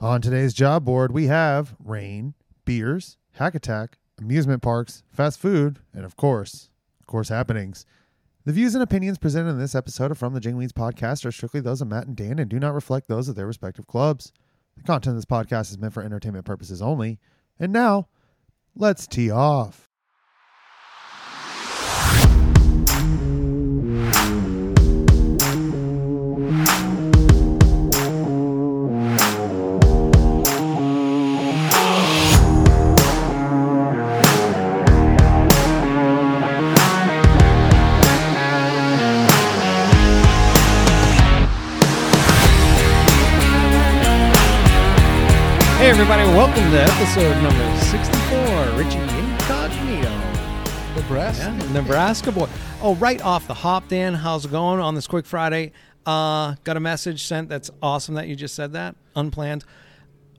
On today's job board, we have rain, beers, hack attack, amusement parks, fast food, and of course, course, happenings. The views and opinions presented in this episode of From the Jingweeds podcast are strictly those of Matt and Dan and do not reflect those of their respective clubs. The content of this podcast is meant for entertainment purposes only. And now, let's tee off. Welcome to episode number 64. Richie Incognito. Nebraska. Yeah, Nebraska boy. Oh, right off the hop, Dan. How's it going on this quick Friday? Uh, got a message sent. That's awesome that you just said that. Unplanned.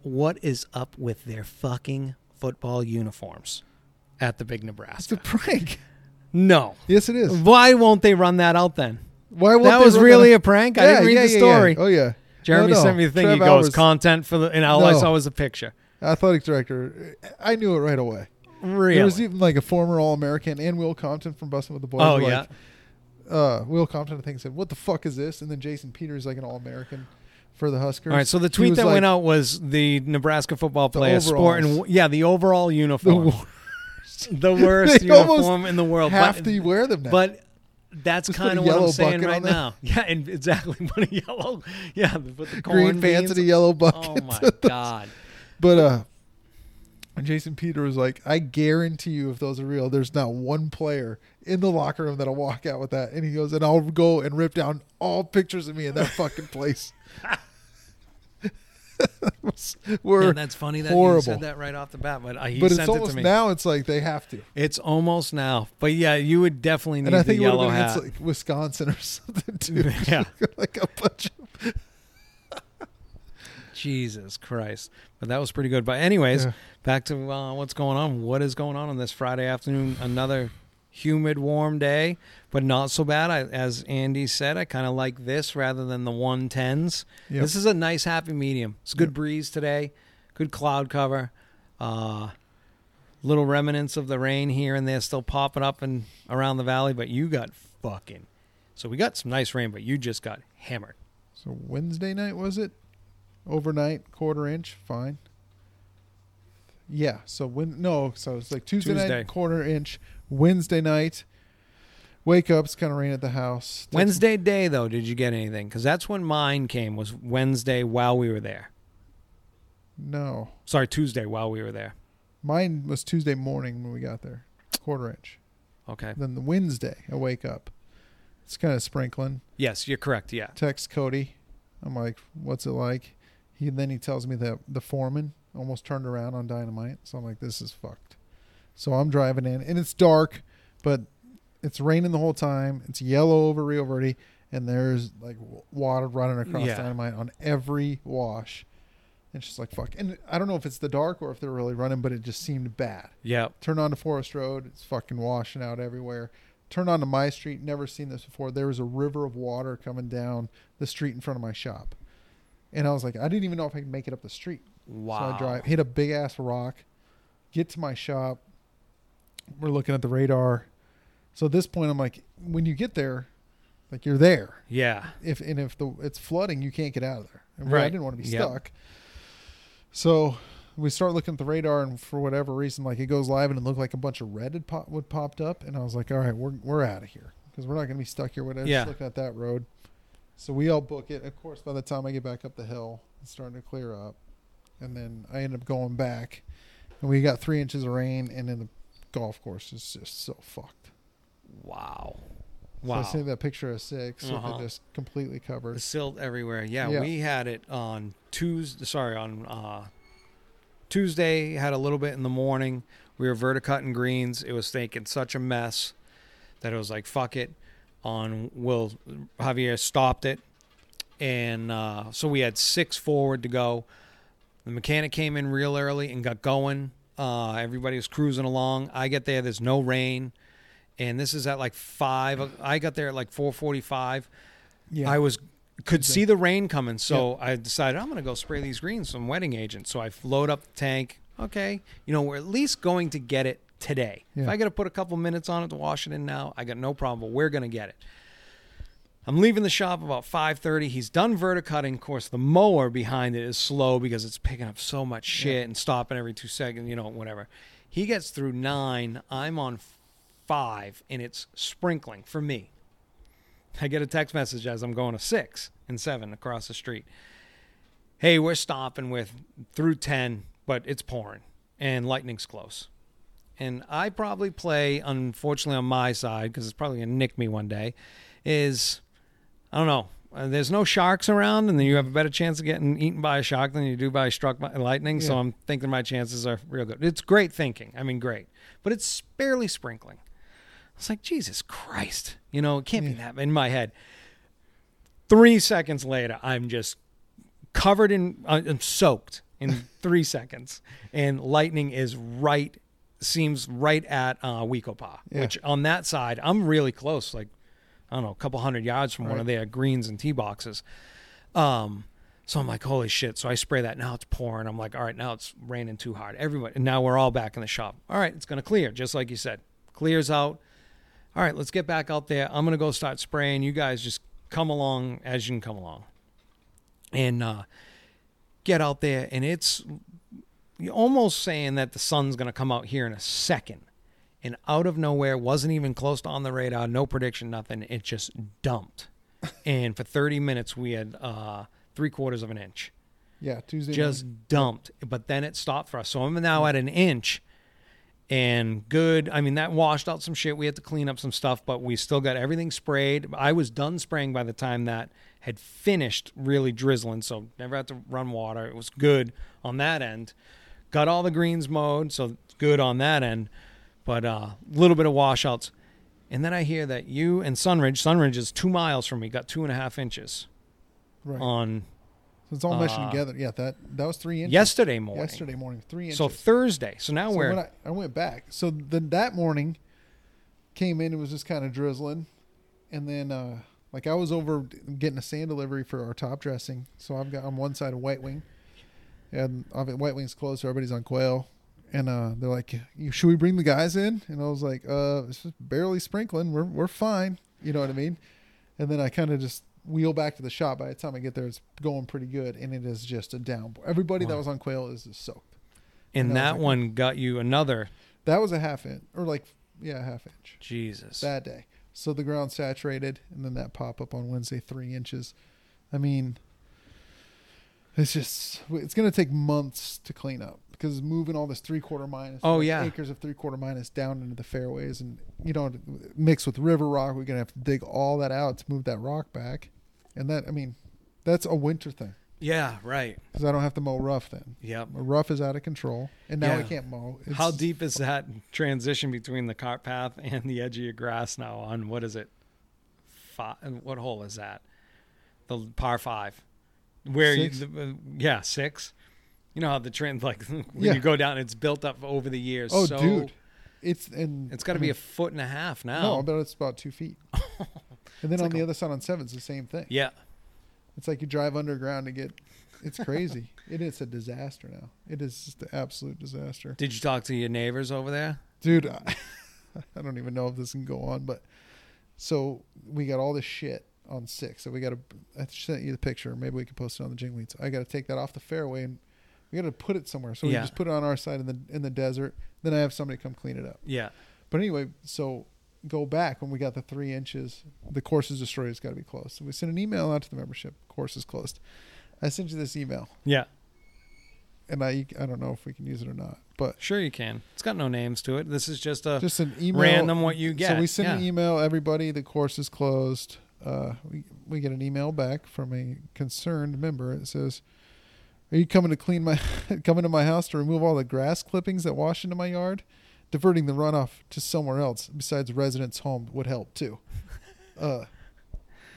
What is up with their fucking football uniforms at the big It's a Nebraska? prank. No. Yes, it is. Why won't they run that out then? Why won't That was really a prank? I didn't read yeah, the yeah, yeah. story. Oh yeah. Jeremy No, no. sent me the thing. Trev he goes, Alberts, content for the, and all I No. saw was a picture. Athletic director. I knew it right away. Really? There was even like a former All American and Will Compton from Bussin' with the Boys. oh, were yeah. Uh, Will Compton, I think, said, "What the fuck is this?" And then Jason Peters, like an All American for the Huskers. All right, so the tweet that like, went out was the Nebraska football The player sport and yeah, the overall The uniform, worst. the worst uniform in the world. Half but, the wear them now. but that's put kind of what I'm saying right now. Yeah, and exactly. Put a yellow, yeah, with the green corn pants beans. and a yellow bucket. Oh my god! But uh Jason Peter was like, I guarantee you if those are real, there's not one player in the locker room that'll walk out with that. And he goes, and I'll go and rip down all pictures of me in that fucking place. We're Yeah, that's funny that horrible. you said that right off the bat, but uh, he but it's sent it to me. now it's like they have to. It's almost now, but yeah, you would definitely need And I the think it would yellow have hat. been like Wisconsin or something too. Yeah. like a bunch of Jesus Christ. But that was pretty good. But anyways, Yeah. back to uh, what's going on. What is going on on this Friday afternoon? Another humid, warm day, but not so bad. I, as Andy said, I kind of like this rather than the 110s. Yep. This is a nice, happy medium. It's a good Yep. breeze today, good cloud cover. Uh, little remnants of the rain here and there still popping up and around the valley, but you got fucking. So we got some nice rain, but you just got hammered. So Wednesday night was it? Overnight, quarter inch, fine. Yeah. So when no, so it's like Tuesday, Tuesday. night, quarter inch. Wednesday night, wake up. It's kind of rain at the house. Wednesday day though, did you get anything? Because that's when mine came. Was Wednesday while we were there. No, Sorry, Tuesday while we were there. mine was Tuesday morning when we got there, quarter inch. Okay. Then the Wednesday, I wake up. It's kind of sprinkling. Yes, you're correct. Yeah. Text Cody. I'm like, what's it like? He then he tells me that the foreman almost turned around on dynamite. So I'm like, this is fucked. So I'm driving in, and it's dark, but it's raining the whole time. It's yellow over Rio Verde, and there's like water running across Yeah. dynamite on every wash. And she's like, fuck. And I don't know if it's the dark or if they're really running, but it just seemed bad. Yeah. Turn on to Forest Road, it's fucking washing out everywhere. Turn on to my street, never seen this before. There was a river of water coming down the street in front of my shop. And I was like, I didn't even know if I could make it up the street. Wow. So I drive, hit a big ass rock, get to my shop. We're looking at the radar. So at this point, I'm like, when you get there, like you're there. Yeah. If and if the it's flooding, you can't get out of there. And I didn't want to be Yep. stuck. So we start looking at the radar, and for whatever reason, like it goes live, and it looked like a bunch of red had pop, would popped up, and I was like, all right, we're we're out of here because we're not going to be stuck here. Whatever. Yeah. Just looking at that road. So we all book it. Of course, by the time I get back up the hill, it's starting to clear up, and then I end up going back, and we got three inches of rain, and then the golf course is just so fucked. Wow. So I Wow. sent that picture of six Uh-huh. it just completely The covered. silt everywhere. Yeah, Yeah. we had it on Tuesday. Sorry, on uh, Tuesday. Had a little bit in the morning. We were verticutting greens. It was thinking such a mess that it was like fuck it. On Will Javier stopped it, and uh, so we had six forward to go. The mechanic came in real early and got going. Uh, everybody was cruising along. I get there. There's no rain, and this is at like five. I got there at like four forty-five. Yeah. I was could see the rain coming, so I decided I'm going to go spray these greens some wetting agent. So I load up the tank. Okay, you know we're at least going to get it today. If I got to put a couple minutes on it to wash it in now, I got no problem. But we're going to get it. I'm leaving the shop about 5:30. He's done verticutting. Of course, the mower behind it is slow because it's picking up so much shit and stopping every two seconds. You know, whatever. He gets through nine. I'm on five, and it's sprinkling for me. I get a text message as I'm going to six and seven across the street. Hey, we're stopping with through 10, but it's pouring and lightning's close. And I probably play, unfortunately, on my side, because it's probably going to nick me one day, is I don't know. Uh, there's no sharks around, and then you have a better chance of getting eaten by a shark than you do by struck by lightning. So I'm thinking my chances are real good. It's great thinking. I mean, great. But it's barely sprinkling. It's like, Jesus Christ. You know, it can't be that in my head. Three seconds later, I'm just covered in, uh, I'm soaked in three seconds. And lightning is right, seems right at uh, We-Ko-Pa, Yeah. which on that side, I'm really close, like, I don't know, a couple hundred yards from one of their greens and tee boxes. Um, so I'm like, holy shit. So I spray that. Now it's pouring. I'm like, all right, now it's raining too hard. Everybody, and now we're all back in the shop. All right, it's going to clear, just like you said. Clears out. All right, let's get back out there. I'm going to go start spraying. You guys just come along as you can come along. And uh, get out there. And it's you're almost saying that the sun's going to come out here in a second. And out of nowhere, wasn't even close to on the radar, no prediction, nothing. It just dumped. and for 30 minutes, we had uh, three quarters of an inch Yeah, Tuesday. just morning. dumped. But then it stopped for us. So I'm now at an inch and good. I mean, that washed out some shit. We had to clean up some stuff, but we still got everything sprayed. I was done spraying by the time that had finished really drizzling. So never had to run water. It was good on that end. Got all the greens mowed. So good on that end. But a uh, little bit of washouts. And then I hear that you and Sunridge, Sunridge is two miles from me, got two and a half inches right. on so it's all meshing uh, together. Yeah, that that was three inches. yesterday morning. Yesterday morning, three inches. So Thursday. So now So we're when I, I went back. So then that morning came in, it was just kind of drizzling. And then uh like I was over getting a sand delivery for our top dressing. So I've got on one side of White Wing. And I've White Wing's closed, so everybody's on quail. And uh, they're like, "Should we bring the guys in?" And I was like, "Uh, it's just barely sprinkling. We're we're fine." You know what I mean? And then I kind of just wheel back to the shop. By the time I get there, it's going pretty good, and it is just a downpour. Everybody that was on quail is just soaked. and And I was that like- one got you another That was a half inch, or like yeah, a half inch Jesus. that day. So the ground saturated, and then that pop up on Wednesday, three inches. I mean, it's just it's going to take months to clean up because moving all this three quarter minus, Oh, like, yeah. acres of three quarter minus down into the fairways, and you know, mixed with river rock, we're going to have to dig all that out to move that rock back, and that I mean, that's a winter thing yeah, right. because I don't have to mow rough then. Yep. Rough is out of control, and now I can't mow. It's, How deep is that transition between the cart path and the edge of your grass now on what is it? Five, what hole is that? The par five. Where Six? you the, uh, yeah, six. You know how the trend like when Yeah. you go down it's built up over the years. Oh, so dude, it's and It's got to be mean, a foot and a half now. No, I bet it's about two feet. and then It's on like the a- other side on seven, it's the same thing. yeah. It's like you drive underground to get. It's crazy. it is a disaster now. It is just an absolute disaster, Did you talk to your neighbors over there? dude. I, I don't even know if this can go on, but so we got all this shit on six. So we got to. I sent you the picture. Maybe we can post it on the Jingweeds. I got to take that off the fairway and we got to put it somewhere. So we Yeah. just put it on our side in the in the desert. Then I have somebody come clean it up. Yeah. But anyway, so go back when we got the three inches. The course is destroyed. It's got to be closed. So we sent an email out to the membership. Course is closed. I sent you this email, Yeah. and I I don't know if we can use it or not, but Sure you can. It's got no names to it. This is just a just an email. random what you get. So we send an email. Everybody, the course is closed. Uh, we we get an email back from a concerned member. It says, "Are you coming to clean my coming to my house to remove all the grass clippings that wash into my yard? Diverting the runoff to somewhere else besides residents' home would help too." Uh,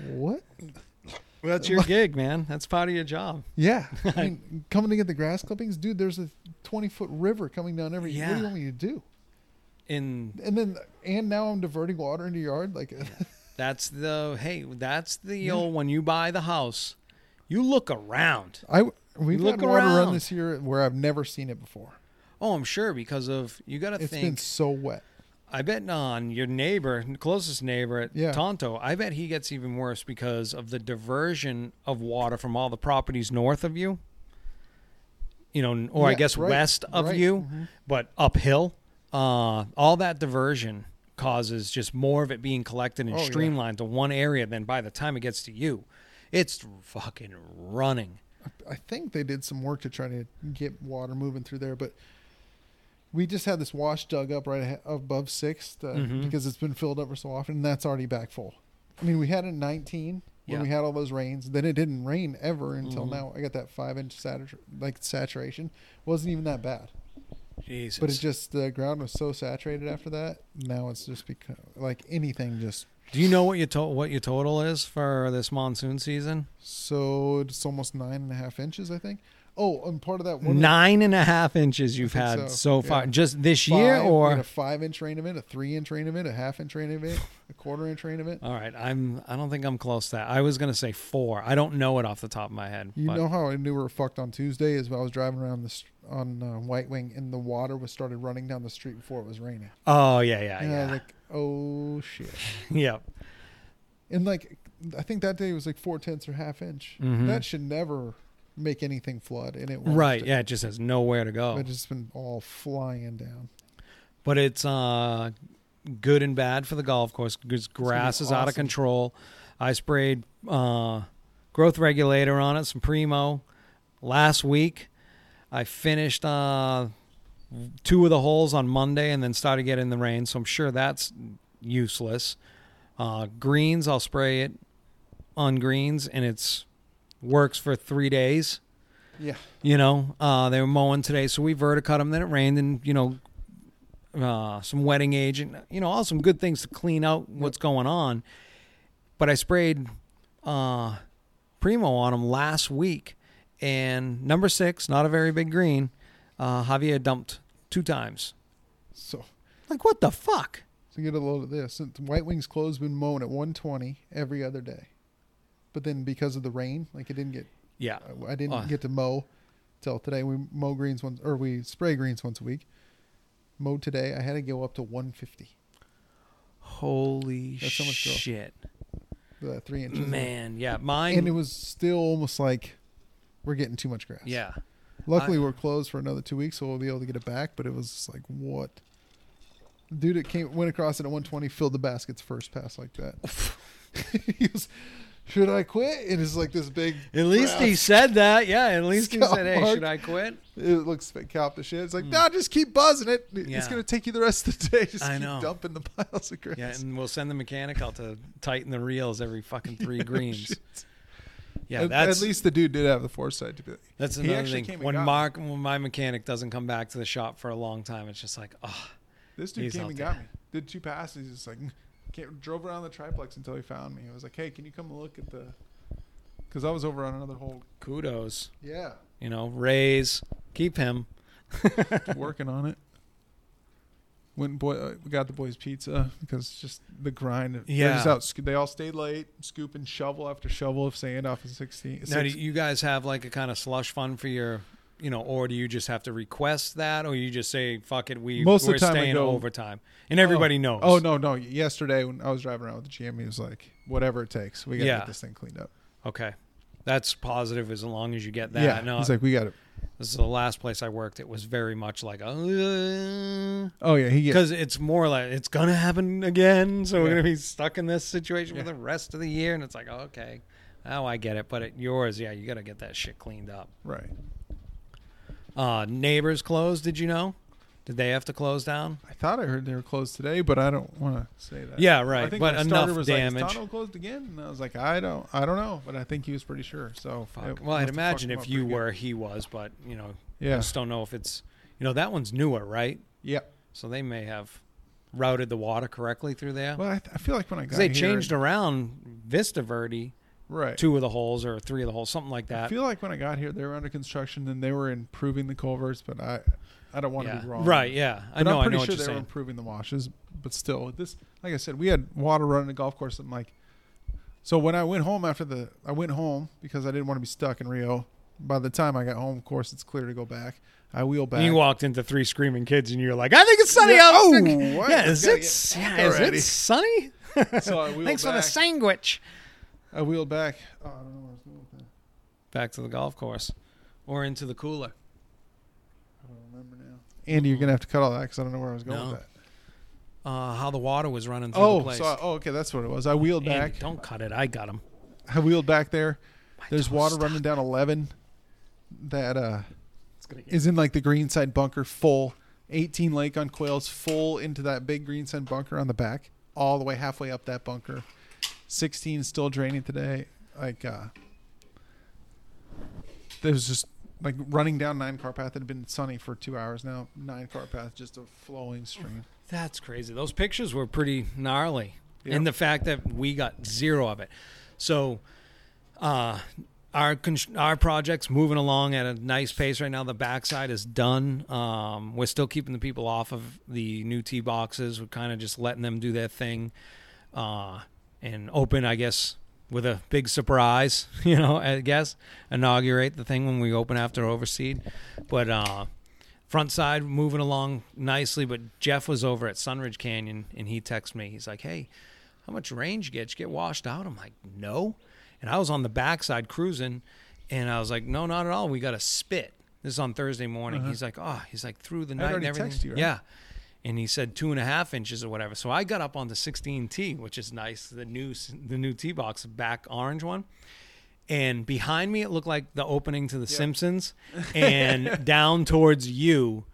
what? Well, that's your gig, man. That's part of your job. Yeah, I mean, coming to get the grass clippings, dude. There's a 20 foot river coming down every. Yeah. What do you want me to do? In And then, and now I'm diverting water into your yard. Like, That's the hey. That's the Yeah. old when you buy the house, you look around. I we've Look had water run around. this year where I've never seen it before. Oh, I'm sure because of you got to It's think. been so wet. I bet on your neighbor, closest neighbor at Yeah. Tonto, I bet he gets even worse because of the diversion of water from all the properties north of you. You know, or I guess right, west of right, you, mhm. but uphill. Uh, all that diversion causes just more of it being collected and Oh, yeah. streamlined to one area. Then by the time it gets to you, it's fucking running. I think they did some work to try to get water moving through there, but we just had this wash dug up right above Sixth uh, Mhm. because it's been filled up for so often, and that's already back full. I mean, we had it in 19 when Yeah. we had all those rains. Then it didn't rain ever until Mhm. now. I got that five inch satur- like saturation. wasn't even that bad, Jesus. but it's just the ground was so saturated after that. Now it's just become like anything just Do you know what your to- what your total is for this monsoon season? so it's almost nine and a half inches, I think. Oh, and part of that one Nine and a half inches you've had so, so, far, yeah. just this five, year, or a five inch rain event, a three inch rain event, a half inch rain event, a quarter inch rain event. all right. I'm. I don't think I'm close to that. I was gonna say four. I don't know it off the top of my head. You but- know how I knew we were fucked on Tuesday is when I was driving around this on uh, White Wing and the water was started running down the street before it was raining. Oh yeah, yeah, and I yeah. was like, oh shit. yeah. And like, I think that day was like four tenths or half inch. Mhm. That should never make anything flood, and it won't. Right. Yeah. It just has nowhere to go. It's just been all flying down. But it's uh, good and bad for the golf course because grass is out of awesome. control. I sprayed uh, growth regulator on it, some Primo, last week. I finished uh, two of the holes on Monday and then started getting the rain, so I'm sure that's useless. Uh, greens, I'll spray it on greens, and it's works for three days. Yeah. You know, uh, they were mowing today, so we verticut them. Then it rained, and you know, uh, some wetting agent. You know, all some good things to clean out what's going on. But I sprayed uh, Primo on them last week, and number six, not a very big green. Uh, Javier dumped two times. So Like what the fuck? So get a load of this. White Wings clothes been mown at 120 every other day, but then because of the rain, like it didn't get, Yeah, I didn't Uh. get to mow till today. We mow greens once, or we spray greens once a week. Mowed today. I had to go up to 150, holy That's how much growth. shit, uh, three inches. man. Yeah, mine. and it was still almost like we're getting too much grass. yeah, Luckily, I- we're closed for another two weeks, so we'll be able to get it back. But it was like what. Dude, it came went across it at 120, filled the baskets first pass like that. he was, should I quit? And it's like this big. At least he said that. Yeah, at least he said, "Hey, mark. should I quit?" It looks cap to shit. It's like, hmm. nah, just keep buzzing it. It's gonna take you the rest of the day. Just I keep know. dumping the piles of grass. Yeah, and we'll send the mechanic out to tighten the reels every fucking three greens. Shit. Yeah, at, that's at least the dude did have the foresight to be. Like, that's he another actually thing. came When got me. Mark, when my mechanic doesn't come back to the shop for a long time, it's just like, oh, this dude came and there. got me. Did two passes. Just like, came, drove around the triplex until he found me. I was like, hey, can you come look at the? Because I was over on another hole. kudos. Yeah, You know, raise, keep him. working on it. Went and boy, uh, we got the boys pizza because just the grind. They're Yeah. just out, sc- they all stayed late, scooping shovel after shovel of sand off of sixteen. Now, do you guys have like a kind of slush fund for your, you know, or do you just have to request that, or you just say, "Fuck it, we Most of we're the time staying go- overtime," and everybody knows. Oh no, no! Yesterday when I was driving around with the GM, he was like, "Whatever it takes, we gotta Yeah. get this thing cleaned up." Okay, that's positive as long as you get that. yeah, No, he's like, "We got it." this is the last place I worked. It was very much like, uh, Oh yeah, he because it's more like it's gonna happen again. So we're gonna be stuck in this situation for the rest of the year, and it's like, okay, now I get it. But at yours, yeah, you got to get that shit cleaned up. Right. Uh, neighbors closed. Did you know? Did they have to close down? I thought I heard they were closed today, but I don't want to say that. Yeah, right. I think But my starter enough was damage. Like, Is closed again? And I was like, I don't, I don't know, but I think he was pretty sure. So, Fuck. Well, I'd imagine if you pretty good. were, he was. But you know, I yeah, just don't know if it's. You know, that one's newer, right? yeah. So they may have routed the water correctly through there. Well, I, I feel like when I got they here, changed around Vista Verde right. two of the holes or three of the holes, something like that. I feel like when I got here, they were under construction and they were improving the culverts, but I, I don't want to yeah. be wrong. Right? Yeah, I But know. I'm pretty I know sure they you're were saying. improving the washes, but still, this, like I said, we had water running the golf course. I'm like, so when I went home after the, I went home because I didn't want to be stuck in Rio. By the time I got home, of course, it's clear to go back. I wheel back. And you walked into three screaming kids, and you're like, "I think it's sunny Yeah, out." oh, yeah, is it? Yeah, is it sunny? so Thanks for the sandwich. I wheeled back. Oh, I don't know where I was going with that. Back to the golf course, or into the cooler. I don't remember now. Andy, you're gonna have to cut all that because I don't know where I was going No. with that. Uh, how the water was running through the Oh, place. so I, oh, okay, that's what it was. I wheeled Andy, back. don't cut it. I got him. I wheeled back there. My There's water stuck. running down 11 that uh It's get- is in like the greenside bunker full 18 lake on quails full into that big greenside bunker on the back all the way halfway up that bunker 16 still draining today like uh there's just like running down nine car path it had been sunny for two hours now nine car path just a flowing stream That's crazy. Those pictures were pretty gnarly. Yep. And the fact that we got zero of it. So, uh, our con- our project's moving along at a nice pace right now. The backside is done. Um, we're still keeping the people off of the new tee boxes. We're kind of just letting them do their thing, uh, and open, I guess, with a big surprise. You know, I guess inaugurate the thing when we open after overseed. But uh, front side moving along nicely. But Jeff was over at Sunridge Canyon and he texted me. He's like, "Hey, how much range you get? Did you get washed out?" I'm like, "No," and I was on the backside cruising, and I was like, "No, not at all. We got a spit." This is on Thursday morning. Uh-huh. He's like, "Oh," he's like through the night and everything. you, right? Yeah. And he said two and a half inches or whatever. So I got up on the 16T, which is nice. The new the new tee box, back orange one and behind me it looked like the opening to the Simpsons, and down towards you,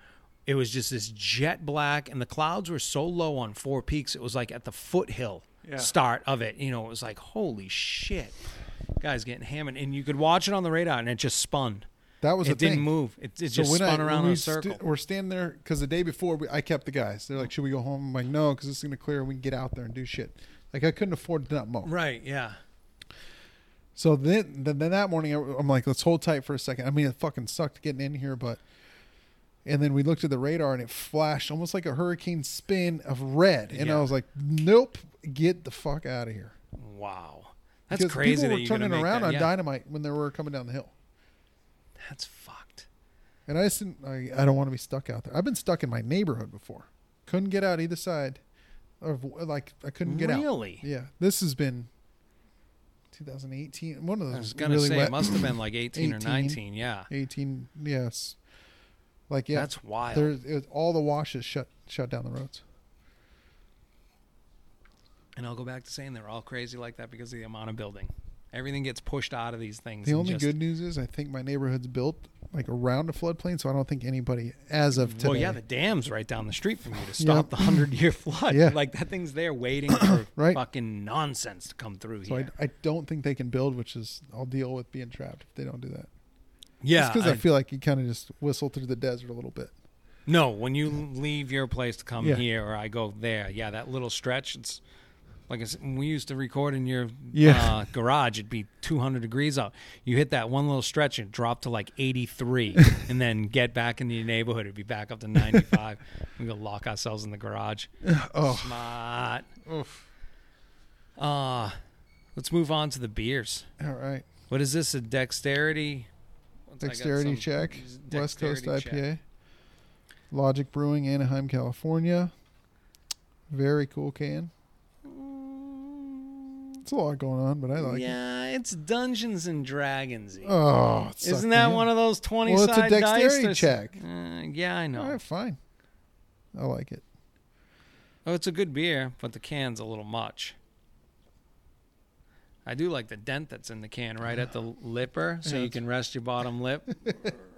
it was just this jet black, and the clouds were so low on Four Peaks, it was like at the foothill Yeah. start of it. You know, it was like holy shit, guys getting hammered, and you could watch it on the radar, and it just spun. That was a It didn't thing. move. It, it So just I- spun when around we in a st- circle. we're standing there because the day before we, I kept the guys. They're like, "Should we go home?" I'm like, "No, because it's gonna clear and we can get out there and do shit." Like I couldn't afford to not mow. right? Yeah. So then, then, then that morning, I- I'm like, "Let's hold tight for a second. I mean, it fucking sucked getting in here, but. And then we looked at the radar and it flashed almost like a hurricane spin of red, and I was like, "Nope, get the fuck out of here." Wow. That's because crazy. people that were turning around that. on yeah. dynamite when they were coming down the hill. That's fucked. And I just didn't, I, I don't want to be stuck out there. I've been stuck in my neighborhood before. Couldn't get out either side. Of like I couldn't get out. really? Yeah. This has been 2018. One of those I was gonna really say wet. it must have been like 18, or 19. Yeah. 18 yes. Like yeah. That's wild. There's it was, all the washes shut shut down the roads. And I'll go back to saying they're all crazy like that because of the amount of building. Everything gets pushed out of these things. The only just- good news is I think my neighborhood's built like around a floodplain, so I don't think anybody as of today. Well, yeah, the dam's right down the street from you to stop Yep. the hundred year flood. Yeah. Like that thing's there waiting for Right. fucking nonsense to come through so here. I, I don't think they can build, which is I'll deal with being trapped if they don't do that. yeah. because I, I- feel like you kind of just whistle through the desert a little bit. no, when you leave your place to come Yeah. here or I go there, yeah, that little stretch, it's like I said, when we used to record in your Yeah. uh, garage, it'd be 200 degrees out. You hit that one little stretch and drop to like 83 and then get back in your neighborhood. It'd be back up to 95. we go lock ourselves in the garage. Oh, Smart. oof. Uh, let's move on to the beers. all right. What is this? A dexterity? What's- I got Dexterity check. West Coast dexterity IPA. Logic Brewing, Anaheim, California. Very cool can. It's a lot going on, but I like it. yeah, it's Dungeons and Dragons. Oh, it Isn't that one of those twenty Well, it's a dexterity check. Uh, yeah, I know. All right, fine. I like it. Oh, it's a good beer, but the can's a little much. I do like the dent that's in the can right at the lipper, so Yeah, you can rest your bottom lip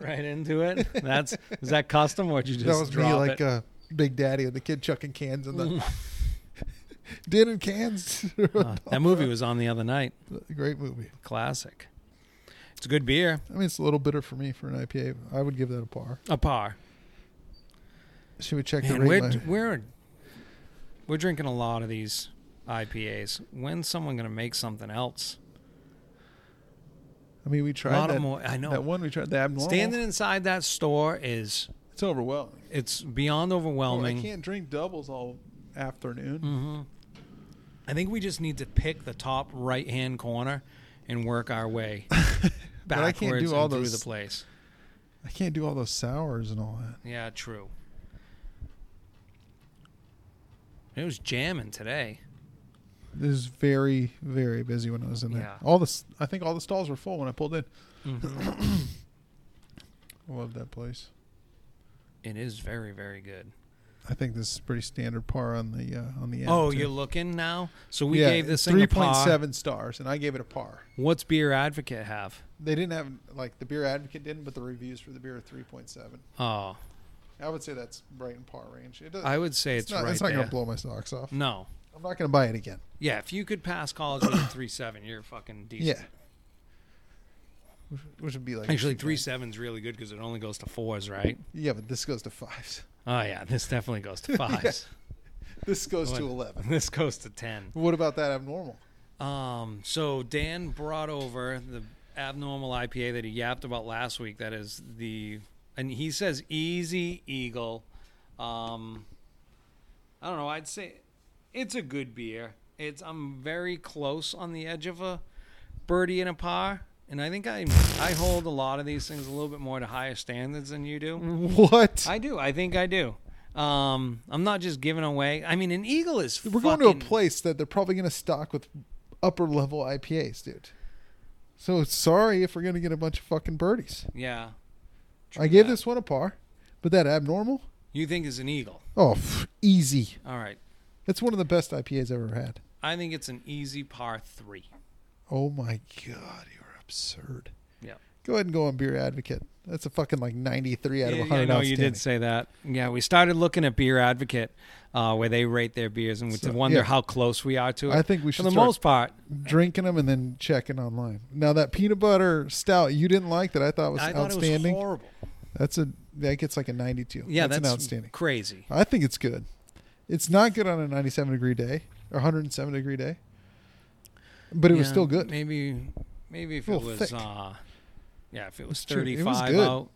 right into it. That's is that custom or did you just that was me, like it? uh, Big Daddy and the kid chucking cans in the dinner cans. Uh, that movie was on the other night. Great movie. Classic. It's a good beer. I mean, it's a little bitter for me for an IPA. I would give that a par. A par. Should we check the rate? we're, we're we're drinking a lot of these IPAs. When's someone gonna make something else? I mean, we A tried lot that, of more. I know. that one. We tried the abnormal. Standing inside that store is it's overwhelming. it's beyond Oh, I can't drink doubles all afternoon. hmm I think we just need to pick the top right hand corner and work our way But I backwards can't do all and through the place. I can't do all those sours and all that. Yeah, true. It was jamming today. It was very, very busy when I was in there. Yeah. All the, I think all the stalls were full when I pulled in. Mhm. I love that place. it is very, very good. I think this is pretty standard par on the uh, on the end. Oh, you're looking now. So we yeah, gave this thing three point seven stars, and I gave it a par. What's Beer Advocate have? They didn't have like the beer advocate didn't, but the reviews for the beer are three point seven. Oh, I would say that's right in par range. It I would say it's, not, right it's not gonna blow my socks off. No. I'm not gonna buy it again. Yeah, if you could pass college with a three seven, you're fucking decent. Yeah. Which, which would be like Actually, three two-point. really good because it only goes to fours, right? Yeah, but this goes to fives. Oh yeah, this definitely goes to fives. This goes to What? eleven. This goes to ten. What about that abnormal? Um, so Dan brought over the abnormal IPA that he yapped about last week. That is the, and he says Easy Eagle. Um, I don't know. I'd say it's a good beer. It's I'm very close on the edge of a birdie and a par, and I think I I hold a lot of these things a little bit more to higher standards than you do. What? I do. I think I do. Um, I'm not just giving away. I mean, an eagle is. We're going to a place that they're probably going to stock with upper level IPAs, dude. So sorry if we're going to get a bunch of fucking birdies. Yeah. I gave that. this one a par, but that abnormal, You think is an eagle? oh, pff, easy. All right. That's one of the best IPAs I've ever had. I think it's an easy par three. Oh my god, you're absurd. Yeah. Go ahead and go on Beer Advocate. That's a fucking like 93 out of Yeah, 100 I know you did say that. Yeah, we started looking at Beer Advocate, uh, where they rate their beers, and we So, to wonder yeah. how close we are to it. I think we should, For the start most part, drinking them and then checking online. Now that peanut butter stout you didn't like that I thought was I thought it outstanding. was horrible. that's a that gets like a 92. Yeah, that's, that's, an outstanding. crazy. I think it's good. It's not good on a 97 degree day or 107 degree day, but it was still good. Maybe, maybe if it was, thick. uh, yeah, if it was It's. It was 35 good. out,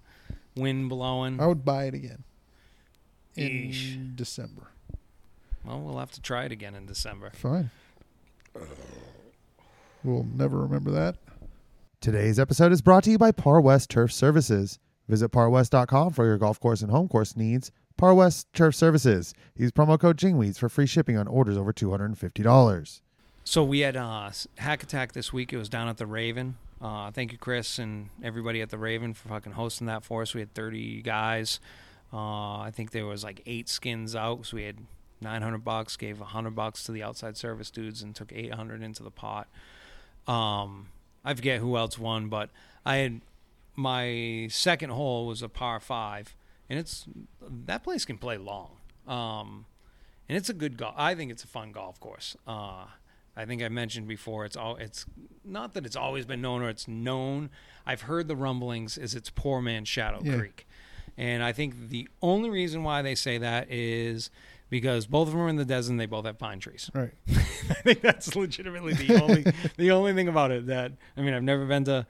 wind blowing. I would buy it again in Eesh. December. Well, we'll have to try it again in December. Fine. We'll never remember that. Today's episode is brought to you by Par West Turf Services. Visit parwest.com for your golf course and home course needs. Par West Turf Services. Use promo code JINGWEEDS for free shipping on orders over $250. So we had uh, Hack Attack this week. It was down at the Raven. Uh, thank you, Chris, and everybody at the Raven for fucking hosting that for us. We had 30 guys. Uh, I think there was like eight skins out, so we had 900 bucks. Gave 100 bucks to the outside service dudes and took 800 into the pot. Um, I forget who else won, but I had my second hole was a par five, and it's that place can play long. Um, and it's a good golf. I think it's a fun golf course. Uh, I think I mentioned before. It's all. It's not that it's always been known or it's known. I've heard the rumblings. Is it's poor man Shadow Yeah. Creek, and I think the only reason why they say that is because both of them are in the desert. and They both have pine trees. Right. I think that's legitimately the only the only thing about it. That I mean, I've never been to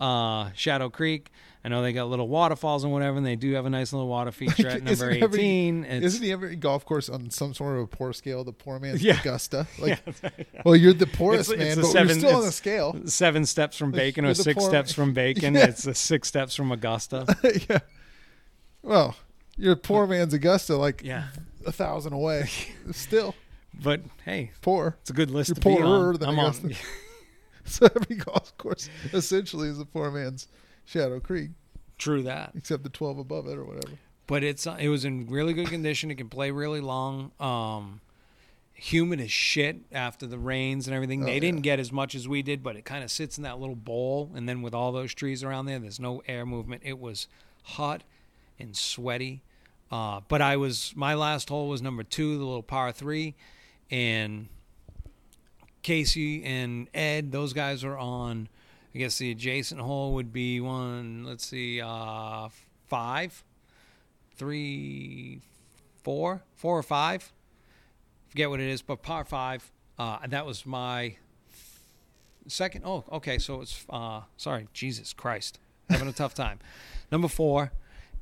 uh, Shadow Creek. I know they got little waterfalls and whatever, and they do have a nice little water feature at number every- eighteen. It's- Isn't the every golf course on some sort of a poor scale? The poor man's Yeah. Augusta. Like, Yeah. well, you're the poorest It's- it's man, a but seven- you're still on the scale. seven steps from Bacon or six poor- steps from Bacon. It's the six steps from Augusta. yeah. Well, you're poor man's Augusta, like Yeah, a thousand away. still but hey, poor. it's a good list You're to be poorer on. than I'm on. Augusta. So every golf course essentially is a poor man's Shadow Creek, True that, except the 12 above it or whatever. but it's uh, it was in really good condition. It can play really long. Um, humid as shit after the rains and everything. Oh, they yeah. didn't get as much as we did, but it kind of sits in that little bowl, and then with all those trees around there, there's no air movement. It was hot and sweaty. Uh, but I was my last hole was number two, the little par three, and Casey and Ed, those guys were on. I guess the adjacent hole would be one. Let's see, uh, five, three, four, four or five. Forget what it is, but par five. Uh, that was my second. Oh, okay. So it's uh, sorry, Jesus Christ, having a tough time. Number four,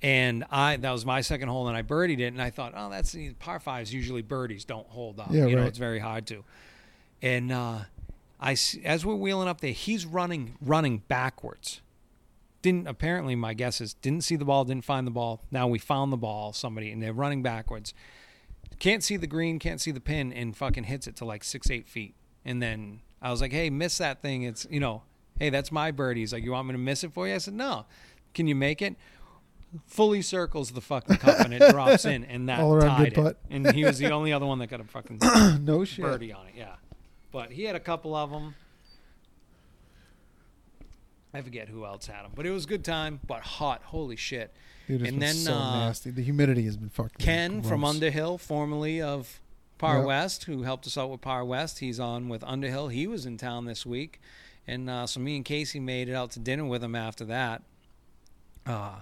and I that was my second hole, and I birdied it, and I thought, oh, that's the par fives. Usually birdies don't hold up. Yeah, you know, it's very hard to. And uh, I as we're wheeling up there, he's running running backwards. Didn't apparently my guess is didn't see the ball, didn't find the ball. Now we found the ball, somebody, and they're running backwards. Can't see the green, can't see the pin, and fucking hits it to like six, eight feet. And then I was like, "Hey, miss that thing. It's you know, hey, that's my birdie." He's like, "You want me to miss it for you?" I said, "No. Can you make it?" Fully circles the fucking cup and it drops in, and that All around tied good it. putt. And he was the only other one that got a fucking no shit. birdie on it. Yeah, but he had a couple of them. I forget who else had them, but it was a good time. But hot, holy shit! Dude, And then, so uh, nasty. The humidity has been fucking. Ken from. Underhill, formerly of Par Yep. West, who helped us out with Par West. He's on with Underhill. He was in town this week, and uh, so me and Casey made it out to dinner with him after that. Uh,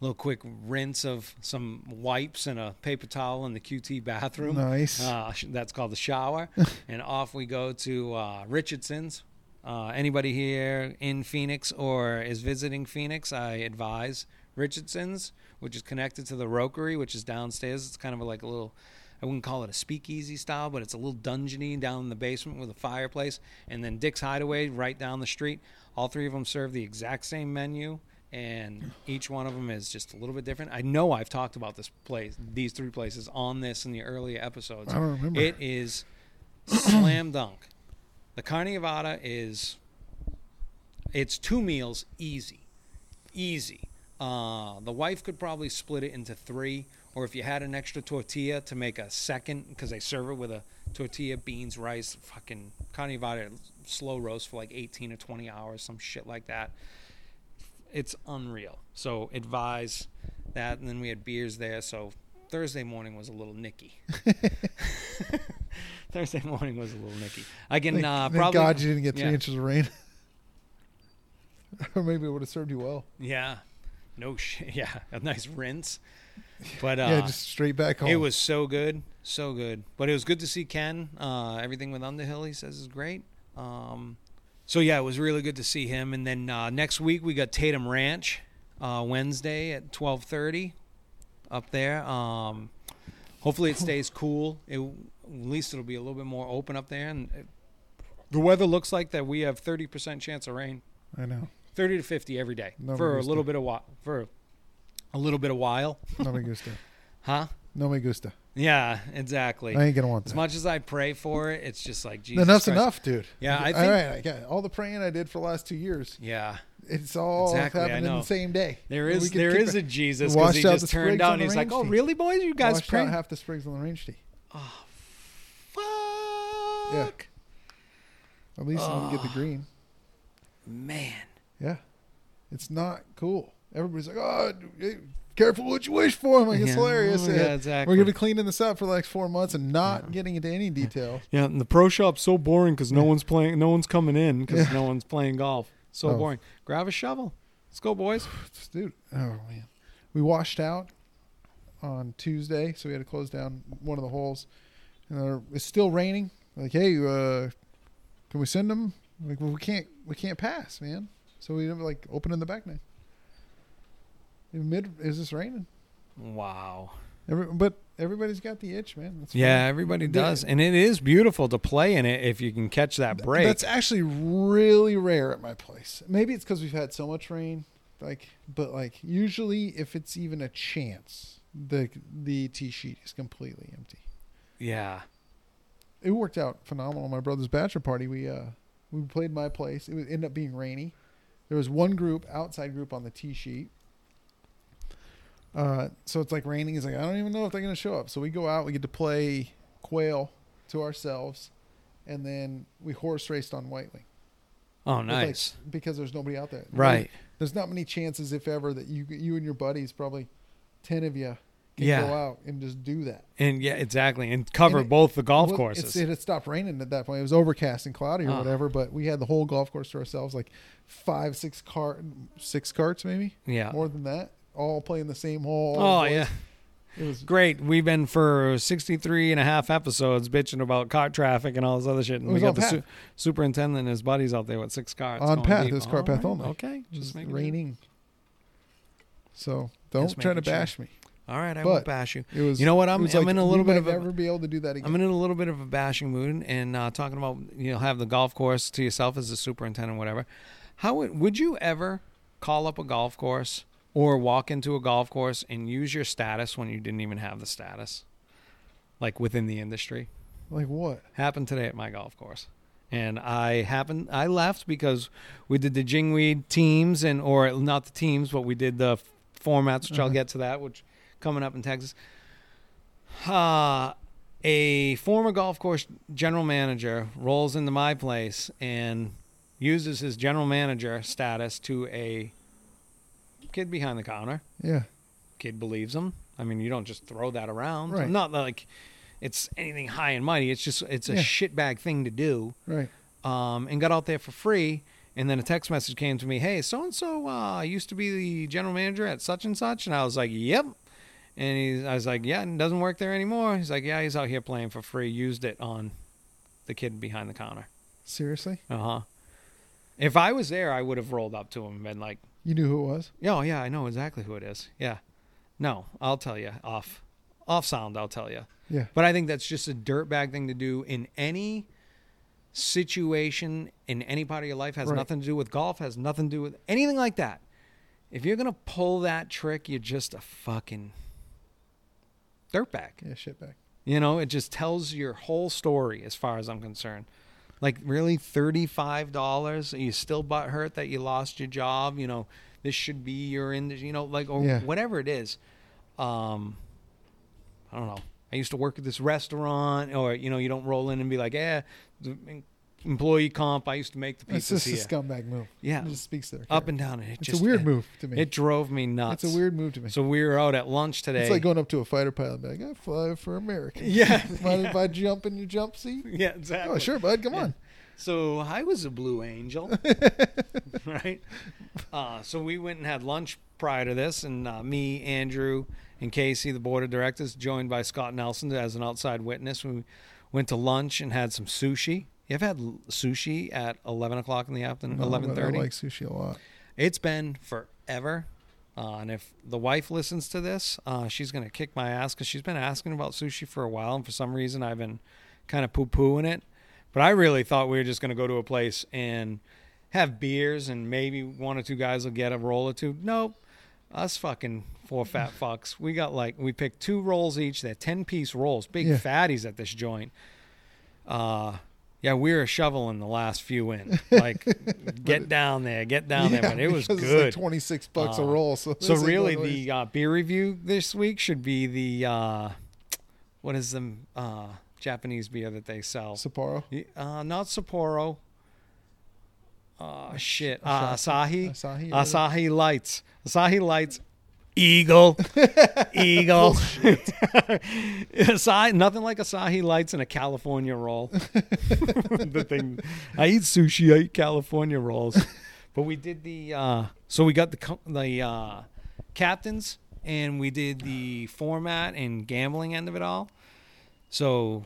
little quick rinse of some wipes and a paper towel in the QT bathroom. Nice. Uh, that's called the shower. and off we go to uh, Richardson's. Uh, anybody here in Phoenix or is visiting Phoenix, I advise Richardson's, which is connected to the Rokerij, which is downstairs. It's kind of like a little, I wouldn't call it a speakeasy style, but it's a little dungeony down in the basement with a fireplace. And then Dick's Hideaway right down the street. All three of them serve the exact same menu. And each one of them is just a little bit different. I know I've talked about this place, these three places, on this in the earlier episodes. I don't remember. It is slam dunk. The carne adovada is it's two meals easy, easy. Uh, the wife could probably split it into three, or if you had an extra tortilla to make a second, because they serve it with a tortilla, beans, rice, fucking carne adovada slow roast for like 18 or 20 hours, some shit like that. It's unreal. So advise that, and then we had beers there. So Thursday morning was a little nicky. Thursday morning was a little nicky. I can Thank, uh, thank probably God you didn't get three yeah. inches of rain. or maybe it would have served you well. Yeah. No shit. Yeah. A nice rinse. But uh, yeah, just straight back home. it was so good. So good. But it was good to see Ken. Uh, everything with Underhill, he says, is great. Um, so, yeah, it was really good to see him. And then uh, next week, we got Tatum Ranch uh, Wednesday at 1230 up there. Um, hopefully it stays cool. It, at least it'll be a little bit more open up there. And it, the weather looks like that we have 30% chance of rain. I know. 30 to 50 every day No for a little bit of while for a little bit of while No me gusta. huh No me gusta. Yeah exactly I ain't gonna want as that. much as i pray for it it's just like jesus Enough's Christ. enough, dude. Yeah, I all think- right. I got all the praying I did for the last two years. yeah It's all Exactly, happened in the same day. there is there is a jesus because he just turned out and he's like oh really boys you guys washed pray out half the sprigs on the range tee. Oh, fuck Yeah. At least I didn't get the Oh. green. man Yeah, it's not cool. Everybody's like, "Oh, careful what you wish for." I'm like, it's Yeah. hilarious. Oh, Yeah, yeah, exactly. We're gonna be cleaning this up for like four months and not getting into any detail. yeah and the pro shop's so boring because no one's playing no one's coming in because Yeah. no one's playing golf so Oh. boring grab a shovel let's go boys Dude, oh man, we washed out on Tuesday, so we had to close down one of the holes. And it's still raining. Like, hey, uh, can we send them? Like, well, we can't, we can't pass, man. So we never like open in the back nine. Mid, is this raining? wow Every, but everybody's got the itch, man. That's Yeah, everybody Yeah. does, and it is beautiful to play in it if you can catch that break. That's actually really rare at my place. Maybe it's because we've had so much rain. Like, but like usually, if it's even a chance, the the tee sheet is completely empty. yeah, It worked out phenomenal. My brother's bachelor party, we uh we played my place. It would ended up being rainy. There was one group, outside group, on the tee sheet. Uh, so it's like raining. He's like, I don't even know if they're gonna show up. So we go out. We get to play quail to ourselves, and then we horse raced on White Wing. oh With, like, nice, because there's nobody out there. right? There's not many chances, if ever, that you you and your buddies, probably ten of you, can Yeah. go out and just do that. And yeah, exactly, and cover And it- both the golf Well, courses. It had stopped raining at that point. It was overcast and cloudy or Ah. whatever, but we had the whole golf course to ourselves, like five, six cart, six carts maybe, yeah. more than that, all playing the same hole. Oh yeah. It was Great. We've been for 63 and a half episodes bitching about car traffic and all this other shit. And we got the su- superintendent and his buddies out there with six cars. On path. deep. It was All path right. only. Okay. Just making raining. So don't Just try to making sure. bash me. All right. I But- won't bash you. It was. You know what? I'm, I'm like, in a little bit of a, never be able to do that again. I'm in a little bit of a bashing mood and uh, talking about you know have the golf course to yourself as a superintendent, whatever. How would, would you ever call up a golf course or walk into a golf course and use your status when you didn't even have the status, like within the industry? like what? Happened today at my golf course, and I happened I left because we did the jingweed teams and or not the teams, but we did the formats, which I'll Uh-huh. get to that, which coming up in Texas. Uh, a former golf course general manager rolls into my place and uses his general manager status to a kid behind the counter. Yeah. Kid believes him. I mean, you don't just throw that around. Right. Not like it's anything high and mighty. It's just it's a Yeah. shitbag thing to do. Right. Um, and got out there for free. And then a text message came to me, "Hey, so and so uh used to be the general manager at such and such," and I was like, "Yep." And he's, I was like, "Yeah, and doesn't work there anymore." He's like, "Yeah, he's out here playing for free. Used it on the kid behind the counter." Seriously? Uh huh. If I was there, I would have rolled up to him and been like, You knew who it was? "Oh yeah, I know exactly who it is." Yeah. No, I'll tell you off, off sound. I'll tell you. Yeah. But I think that's just a dirtbag thing to do in any situation in any part of your life. Has Right. nothing to do with golf. Has nothing to do with anything like that. If you're gonna pull that trick, you're just a fucking dirtbag. Yeah. Shitbag. You know, it just tells your whole story as far as I'm concerned. Like really, thirty-five dollars? Are you still butthurt that you lost your job? You know, this should be your in. You know, like or Yeah. whatever it is. Um, I don't know. I used to work at this restaurant, or you know, you don't roll in and be like, "Yeah, employee comp." I used to make the It's pizzas just a scumbag move. Yeah. It just speaks their up and down, and it It's just a weird move to me. It drove me nuts. it's a weird move to me. So we were out at lunch today. It's like going up to a fighter pilot and like, I fly for America. yeah, Mind if I jump in your jump seat? yeah, exactly. Oh, sure, bud. Come Yeah. on. So I was a Blue Angel, right? Uh, so we went and had lunch prior to this, and uh, me, Andrew, and Casey, the board of directors, joined by Scott Nelson as an outside witness. We went to lunch and had some sushi. You ever had sushi at eleven o'clock in the afternoon? Eleven thirty. I like sushi a lot. It's been forever. Uh, and if the wife listens to this, uh, she's going to kick my ass because she's been asking about sushi for a while. And for some reason, I've been kind of poo pooing it. But I really thought we were just going to go to a place and have beers and maybe one or two guys will get a roll or two. Nope. Us fucking four fat fucks. We got like, we picked two rolls each. They're 10 piece rolls, big Yeah. fatties at this joint. Uh, yeah, we were shoveling the last few in. Like, get down there, get down there. But it was good. Like 26 bucks a Uh, roll. So, So really, the uh, beer review this week should be the uh, what is the uh, Japanese beer that they sell? Sapporo. Uh, not Sapporo. Uh, shit. Uh, Asahi. Asahi. Asahi Lights. Asahi Lights. Eagle. Eagle. Asahi, nothing like Asahi Lights and a California roll. the thing. I eat sushi. I eat California rolls. But we did the. Uh, so we got the the uh, captains and we did the format and gambling end of it all. So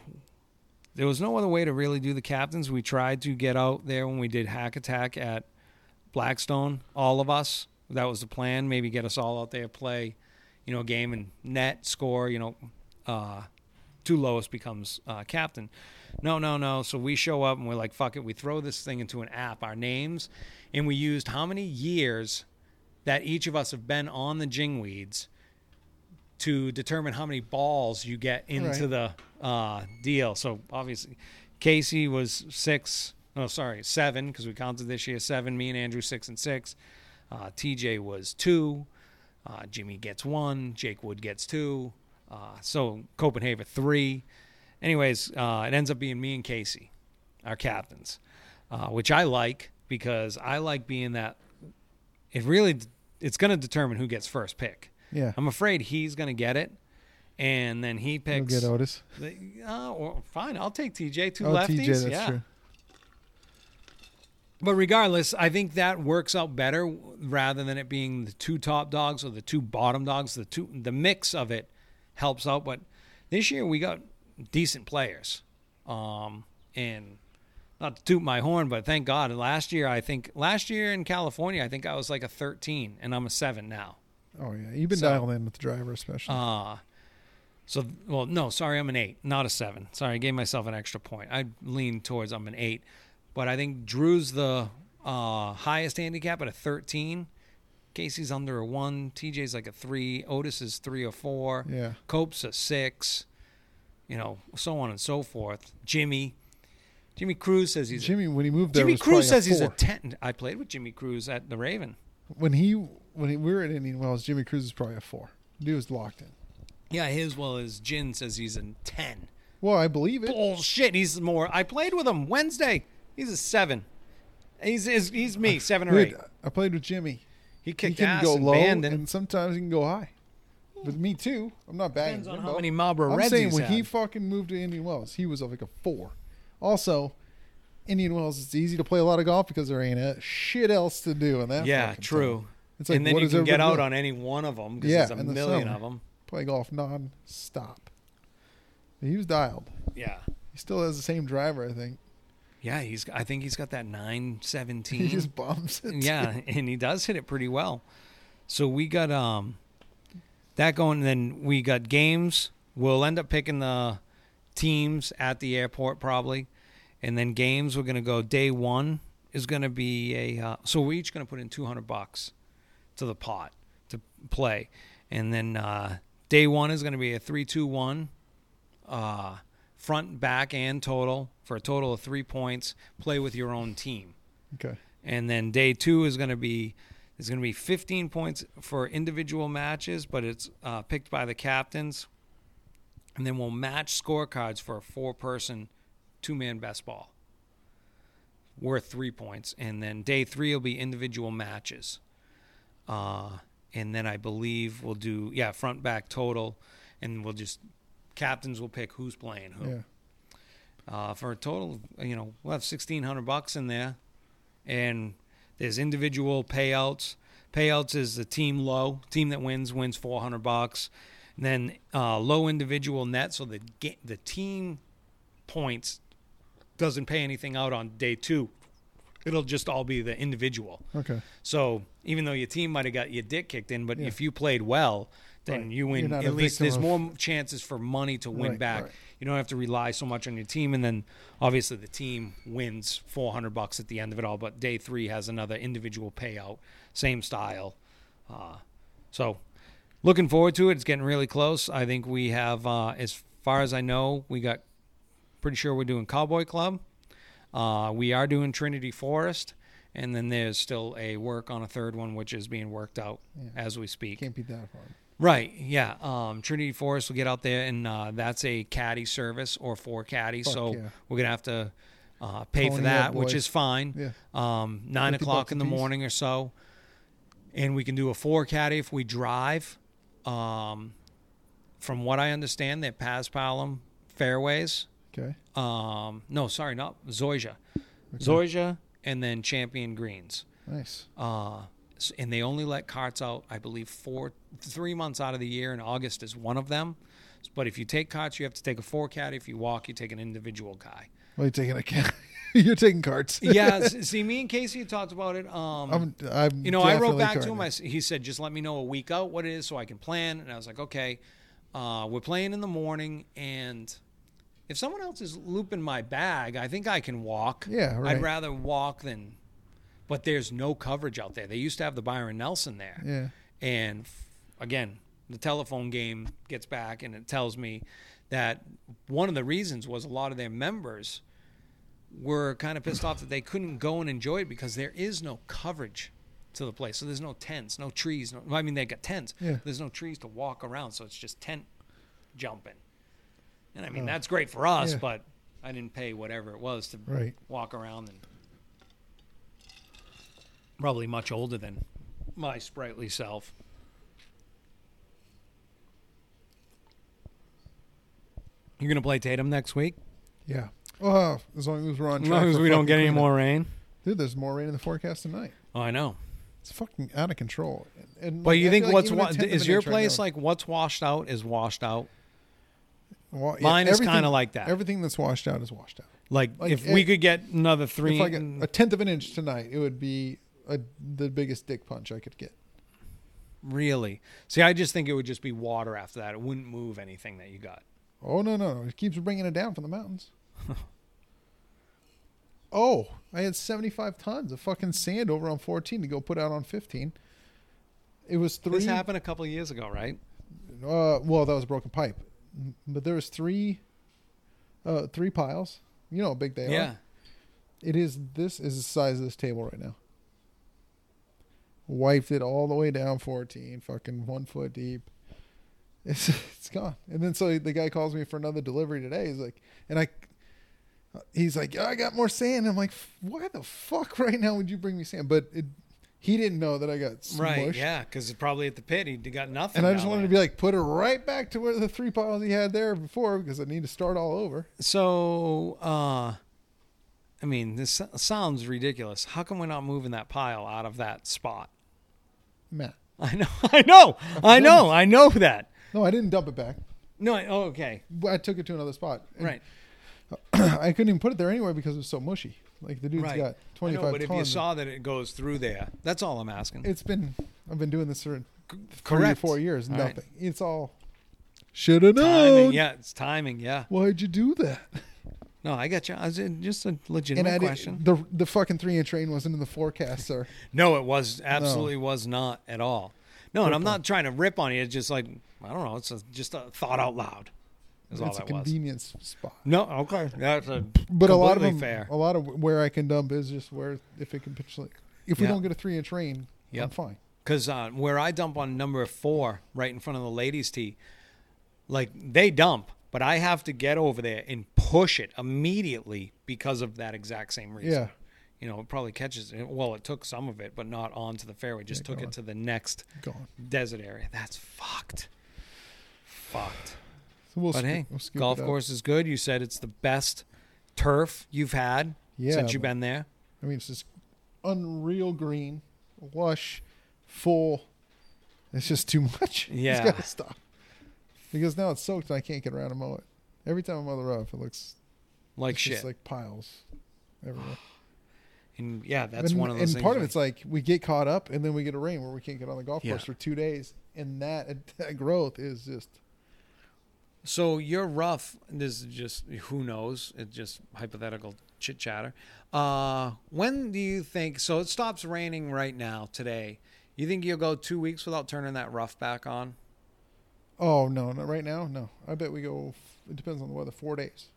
there was no other way to really do the captains. We tried to get out there when we did Hack Attack at Blackstone, all of us. That was the plan. Maybe get us all out there, play, you know, game and net score. You know, uh, two lowest becomes uh, captain. No, no, no. So we show up and we're like, fuck it. We throw this thing into an app, our names, and we used how many years that each of us have been on the Jingweeds to determine how many balls you get into the uh, deal. So obviously, Casey was six. Oh, sorry, seven because we counted this year. Seven. Me and Andrew six and six. Uh, TJ was two. Uh, Jimmy gets one. Jake Wood gets two. Uh, so Copenhagen three. Anyways, uh, it ends up being me and Casey, our captains, uh, which I like because I like being that. It really, it's going to determine who gets first pick. Yeah. I'm afraid he's going to get it, and then he picks. get Otis. the- uh, or, fine, I'll take TJ. Two Oh, lefties. TJ, that's yeah. true. But regardless, I think that works out better rather than it being the two top dogs or the two bottom dogs. The two, the mix of it helps out. But this year we got decent players, um, and not to toot my horn, but thank God. Last year, I think last year in California, I think I was like a 13, and I'm a seven now. Oh yeah, you've been So- dialed in with the driver, especially. Uh so well, no, sorry, I'm an eight, not a seven. Sorry, I gave myself an extra point. I lean towards I'm an eight, but I think Drew's the uh, highest handicap at a 13. Casey's under a one. TJ's like a three. Otis is three or four. yeah, Cope's a six. You know, so on and so forth. Jimmy, Jimmy Cruz says he's. Jimmy when he moved there, Jimmy Cruz says he's a ten. I played with Jimmy Cruz at the Raven. when he when he, we were at Indian Wells, Jimmy Cruz is probably a four. Dude was locked in. Yeah, his well as Jin says he's a ten. Well, I believe it. Bullshit. He's more. I played with him Wednesday. He's a seven. He's he's, he's me seven or Dude, eight. I played with Jimmy. He He can ass go and low, banned and sometimes he can go high. But me too. I'm not bad. Depends on Jimbo. how many Marlboro I'm Reds saying he's when he fucking moved to Indian Wells, he was like a four. Also, Indian Wells, it's easy to play a lot of golf because there ain't a shit else to do in that. yeah, true. town. It's like, and then what you does can get out do? on any one of them because Yeah, there's a in the million summer. of them. play golf non-stop. He was dialed. Yeah. He still has the same driver, I think. Yeah, he's. I think he's got that nine seventeen. He just bumps it. yeah, and he does hit it pretty well. So we got um that going. And then we got games. We'll end up picking the teams at the airport probably, and then games. We're gonna go day one is gonna be a. Uh, so we're each gonna put in two hundred bucks to the pot to play, and then uh, day one is gonna be a three two one. Uh, front, back, and total for a total of three points. Play with your own team. Okay. and then day two is going to be there's going to be 15 points for individual matches, but it's uh, picked by the captains, and then we'll match scorecards for a four-person, two-man best ball, worth three points, and then day three will be individual matches, uh, and then I believe we'll do yeah front back total, and we'll just captains will pick who's playing who Yeah. uh, for a total, you know, we'll have sixteen hundred bucks in there, and there's individual payouts. Payouts is the team low team that wins wins four hundred bucks, and then uh, low individual net. So the the team points doesn't pay anything out on day two. It'll just all be the individual. Okay. So even though your team might have got your dick kicked in, but Yeah. if you played well, then Right. you win. At least there's of- more chances for money to win Right, back. right. You don't have to rely so much on your team, and then obviously the team wins 400 bucks at the end of it all. But day three has another individual payout, same style. Uh, so looking forward to it. It's getting really close. I think we have, uh, as far as I know, we got pretty sure we're doing Cowboy Club. Uh, we are doing Trinity Forest, and then there's still a work on a third one, which is being worked out Yeah. as we speak. Can't beat that hard. Right. Yeah. Um, Trinity Forest will get out there, and uh, that's a caddy service or four caddies. Fuck so yeah. we're gonna have to uh, pay for that, which is fine. Yeah. Um, nine o'clock in the piece. morning or so, and we can do a four caddy if we drive. Um, from what I understand, they're Paspalum fairways. Okay. Um, no, sorry, not Zoysia. Okay. Zoysia, and then Champion Greens. Nice. Uh, and they only let carts out, I believe, four, three months out of the year, and August is one of them. But if you take carts, you have to take a four caddy. If you walk, you take an individual guy. Well, you're taking a cat. you're taking carts. yeah, see, me and Casey talked about it. Um, I'm. I'm you know, I wrote back to him. I, he said, just let me know a week out what it is so I can plan. And I was like, okay, uh, we're playing in the morning, and if someone else is looping my bag, I think I can walk. Yeah, right. I'd rather walk than. But there's no coverage out there. They used to have the Byron Nelson there. Yeah. And f- again, the telephone game gets back and it tells me that one of the reasons was a lot of their members were kind of pissed off that they couldn't go and enjoy it because there is no coverage to the place. So there's no tents, no trees. No, I mean, they got tents. Yeah. There's no trees to walk around. So it's just tent jumping. And I mean, Oh. that's great for us, Yeah. but I didn't pay whatever it was to Right. walk around and probably much older than my sprightly self. You're gonna play Tatum next week, Yeah. Well, uh, as long as we're on as track. long as for we don't fucking get any cleanup. more rain. Dude, there's more rain in the forecast tonight. Oh, I know. It's fucking out of control. And, and, But like, you I think feel like what's even a wa- tenth of is an your inch right place now- like what's washed out is washed out? Well, yeah, Mine is everything- kind of like that. Everything that's washed out is washed out. Like, like, if we it- could get another three, If I get a tenth of an inch tonight, it would be a, the biggest dick punch I could get. really. See, I just think it would just be water after that. It wouldn't move anything that you got. Oh no, no, no! It keeps bringing it down from the mountains. oh, I had seventy-five tons of fucking sand over on fourteen to go put out on fifteen. It was three. This happened a couple of years ago, right? Uh, well, that was a broken pipe, but there was three, uh, three piles. You know how big they are. yeah. It is. This is the size of this table right now. Wiped it all the way down fourteen, fucking one foot deep. It's it's gone. And then so the guy calls me for another delivery today. He's like, and I, he's like, I got more sand. I'm like, why the fuck right now would you bring me sand? But it, he didn't know that I got smushed. Right. Yeah. Because it's probably at the pit, he got nothing. And I just wanted to be like, put it right back to where the three piles he had there before because I need to start all over. So, uh, I mean, this sounds ridiculous. How come we're not moving that pile out of that spot? Matt. I know, I know, I know, I know that. No, I didn't dump it back. No, I, oh, okay, I took it to another spot. And right, I couldn't even put it there anywhere because it was so mushy. Like the dude's right. got I 25 know, but if you tons. saw that it goes through there, that's all I'm asking. it's been I've been doing this for three or Correct. four years. All right. Nothing. It's all should have known. timing, yeah, it's timing, yeah. Why'd you do that? No, I got you. I was just a And legitimate I question. the the fucking three inch rain wasn't in the forecast, sir. No, it was absolutely was not at all. No, and I'm not trying to rip on you. It's just like I don't know. It's a, just a thought out loud. Is all it's a that was. convenience spot. No, okay, that's a But a lot of them, fair. a lot of where I can dump is just where if it can potentially, if we Yeah. don't get a three inch rain, I'm fine. Because uh, where I dump on number four, right in front of the ladies' tee, like they dump, but I have to get over there and push it immediately because of that exact same reason. Yeah. You know, it probably catches it. Well, it took some of it, but not onto the fairway. Just Yeah, took it to the next desert area. That's fucked. Fucked. So we'll But hey, we'll golf course is good. You said it's the best turf you've had Yeah, since you've been there. I mean, it's just unreal green, lush, full. It's just too much. Yeah. it's got to stop because now it's soaked and I can't get around to mow it. Every time I mow the rough, it looks Like it's shit. just like piles everywhere. and yeah, that's and, one of those things. and part of it's like we get caught up and then we get a rain where we can't get on the golf Yeah. course for two days, and that, that growth is just So you're rough. This is just who knows. It's just hypothetical chit chatter. Uh, when do you think? So it stops raining right now today. You think you'll go two weeks without turning that rough back on? Oh no, not right now. No, I bet we go. It depends on the weather. Four days.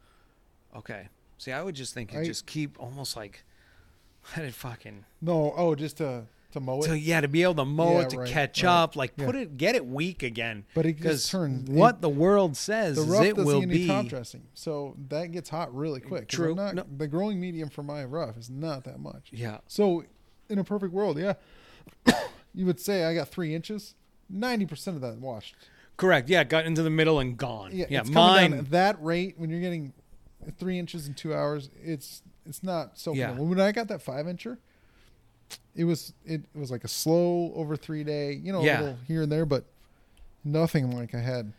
Okay. See, I would just think you I- just keep almost like let it fucking. No, oh, just to to mow it. So yeah, to be able to mow Yeah, it to right, catch right. up, like put it, get it weak again. But it just turns what the world says the is rough it doesn't will get any be. top dressing, so that gets hot really quick. 'cause I'm True. Not, No. The growing medium for my rough is not that much. Yeah. So, in a perfect world, yeah, you would say I got three inches. Ninety percent of that washed. Correct. Yeah, got into the middle and gone. Yeah, Yeah, it's mine. down at that rate when you're getting three inches in two hours. It's it's not so. Yeah. When I got that five incher, it was it, was like a slow over three day. You know, Yeah. a little here and there, but nothing like I had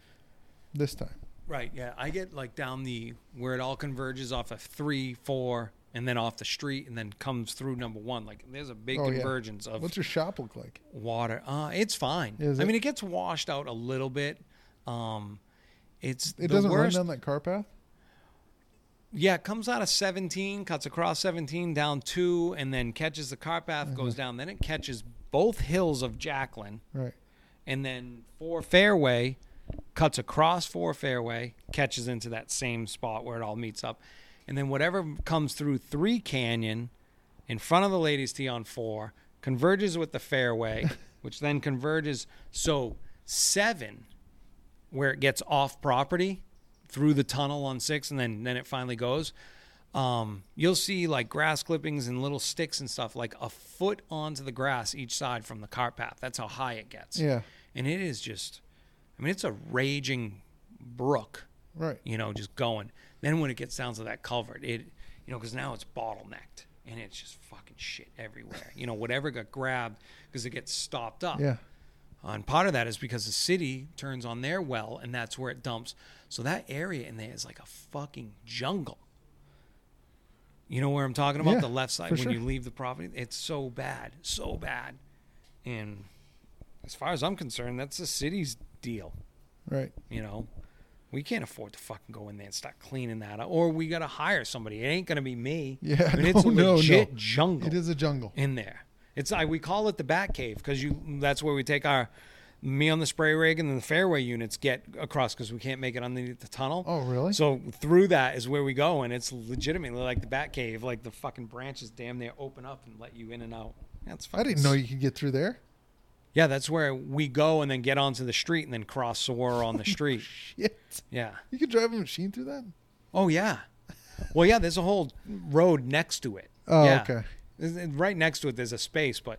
this time. Right. Yeah. I get like down the where it all converges off of three, four, and then off the street, and then comes through number one. Like there's a big Oh, yeah. convergence of What's your shop look like? water. Uh, it's fine. Is I it? mean, it gets washed out a little bit. Um, it's It the doesn't worst. run down that car path. Yeah, it comes out of 17, cuts across 17 down two, and then catches the car path, goes down. Then it catches both hills of Jacqueline, Right. and then four fairway cuts across four fairway, catches into that same spot where it all meets up, and then whatever comes through three canyon, in front of the ladies' tee on four, converges with the fairway, which then converges so seven, where it gets off property through the tunnel on six, and then then it finally goes. Um, you'll see like grass clippings and little sticks and stuff like a foot onto the grass each side from the cart path. That's how high it gets Yeah. and it is just i mean it's a raging brook Right. you know just going then when it gets down to that culvert it you know because now it's bottlenecked and it's just fucking shit everywhere. You know, whatever got grabbed because it gets stopped up. Yeah. And part of that is because the city turns on their well and that's where it dumps. So that area in there is like a fucking jungle. You know where I'm talking about? Yeah, the left side when sure. you leave the property. It's so bad. So bad. And as far as I'm concerned, that's the city's deal. Right. You know, we can't afford to fucking go in there and start cleaning that up. Or we got to hire somebody. It ain't going to be me. Yeah. I mean, it's a no, no, legit no. jungle It is a jungle. in there. It's like we call it the Bat Cave because you that's where we take our me on the spray rig and then the fairway units get across because we can't make it underneath the tunnel. Oh, really? So through that is where we go, and it's legitimately like the Bat Cave. Like the fucking branches damn near open up and let you in and out. That's I didn't know you could get through there. Yeah, that's where we go and then get onto the street and then cross Saguaro on the street. Shit. Yeah. You could drive a machine through that? Oh yeah. Well, yeah. There's a whole road next to it. Oh, Yeah. okay. Right next to it, there's a space, but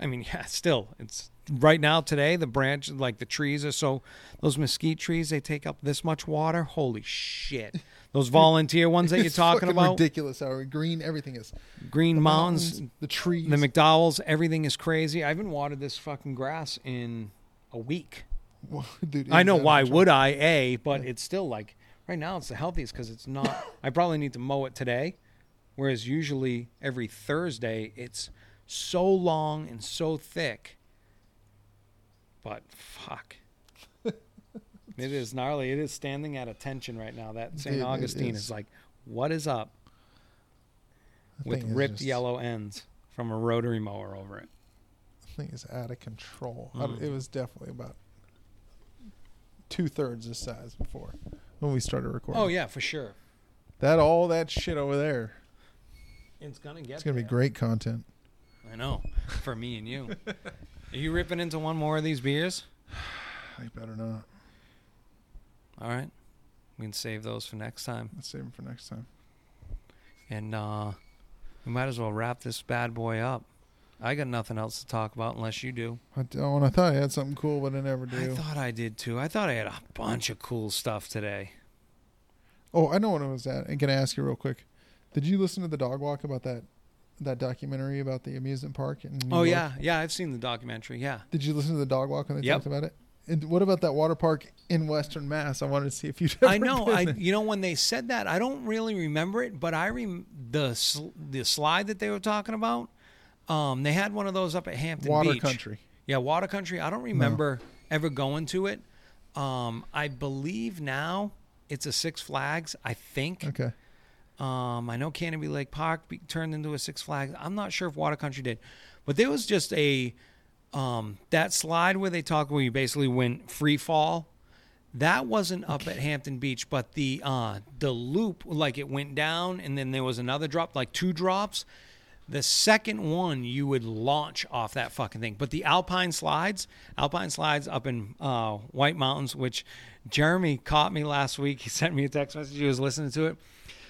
I mean, yeah, still, it's right now today. The branch, like the trees, are so those mesquite trees, they take up this much water. Holy shit! Those volunteer ones that you're talking fucking about, ridiculous how green everything is. Green The Mountains, the trees. the McDowells, everything is crazy. I haven't watered this fucking grass in a week. Dude, I know why would I? A, but it's still like right now it's the healthiest because it's not. I probably need to mow it today, whereas usually every Thursday it's so long and so thick. But fuck, is gnarly. It is standing at attention right now. That St. it Augustine is. is like, what is up with ripped just- yellow ends from a rotary mower over it? thing is out of control. Mm. It was definitely about two thirds the size before when we started recording. Oh yeah, for sure. that all that shit over there. It's gonna get. It's gonna be great content. I know. For me and you. Are you ripping into one more of these beers? I better not. All right. We can save those for next time. Let's save them for next time. And uh we might as well wrap this bad boy up. I got nothing else to talk about unless you do. I don't. I thought I had something cool, but I never do. I thought I did too. I thought I had a bunch of cool stuff today. Oh, I know what it was at. And can I ask you real quick? Did you listen to the dog walk about that that documentary about the amusement park? In New oh York? yeah, yeah, I've seen the documentary. Yeah. Did you listen to the dog walk when they Yep. talked about it? And what about that water park in Western Mass? I wanted to see if you'd. I know. I you know when they said that, I don't really remember it, but I rem- the sl- the slide that they were talking about. Um, they had one of those up at Hampton water Beach. country. Yeah, Water Country. I don't remember ever going to it. Um, I believe now it's a Six Flags. I think. Okay. Um, I know Canobie Lake Park be, turned into a Six Flags. I'm not sure if Water Country did, but there was just a um, that slide where they talk where you basically went free fall. That wasn't up at Hampton Beach, but the uh, the loop like it went down and then there was another drop, like two drops. The second one you would launch off that fucking thing. But the Alpine slides, Alpine slides up in uh, White Mountains, which Jeremy caught me last week. He sent me a text message. He was listening to it.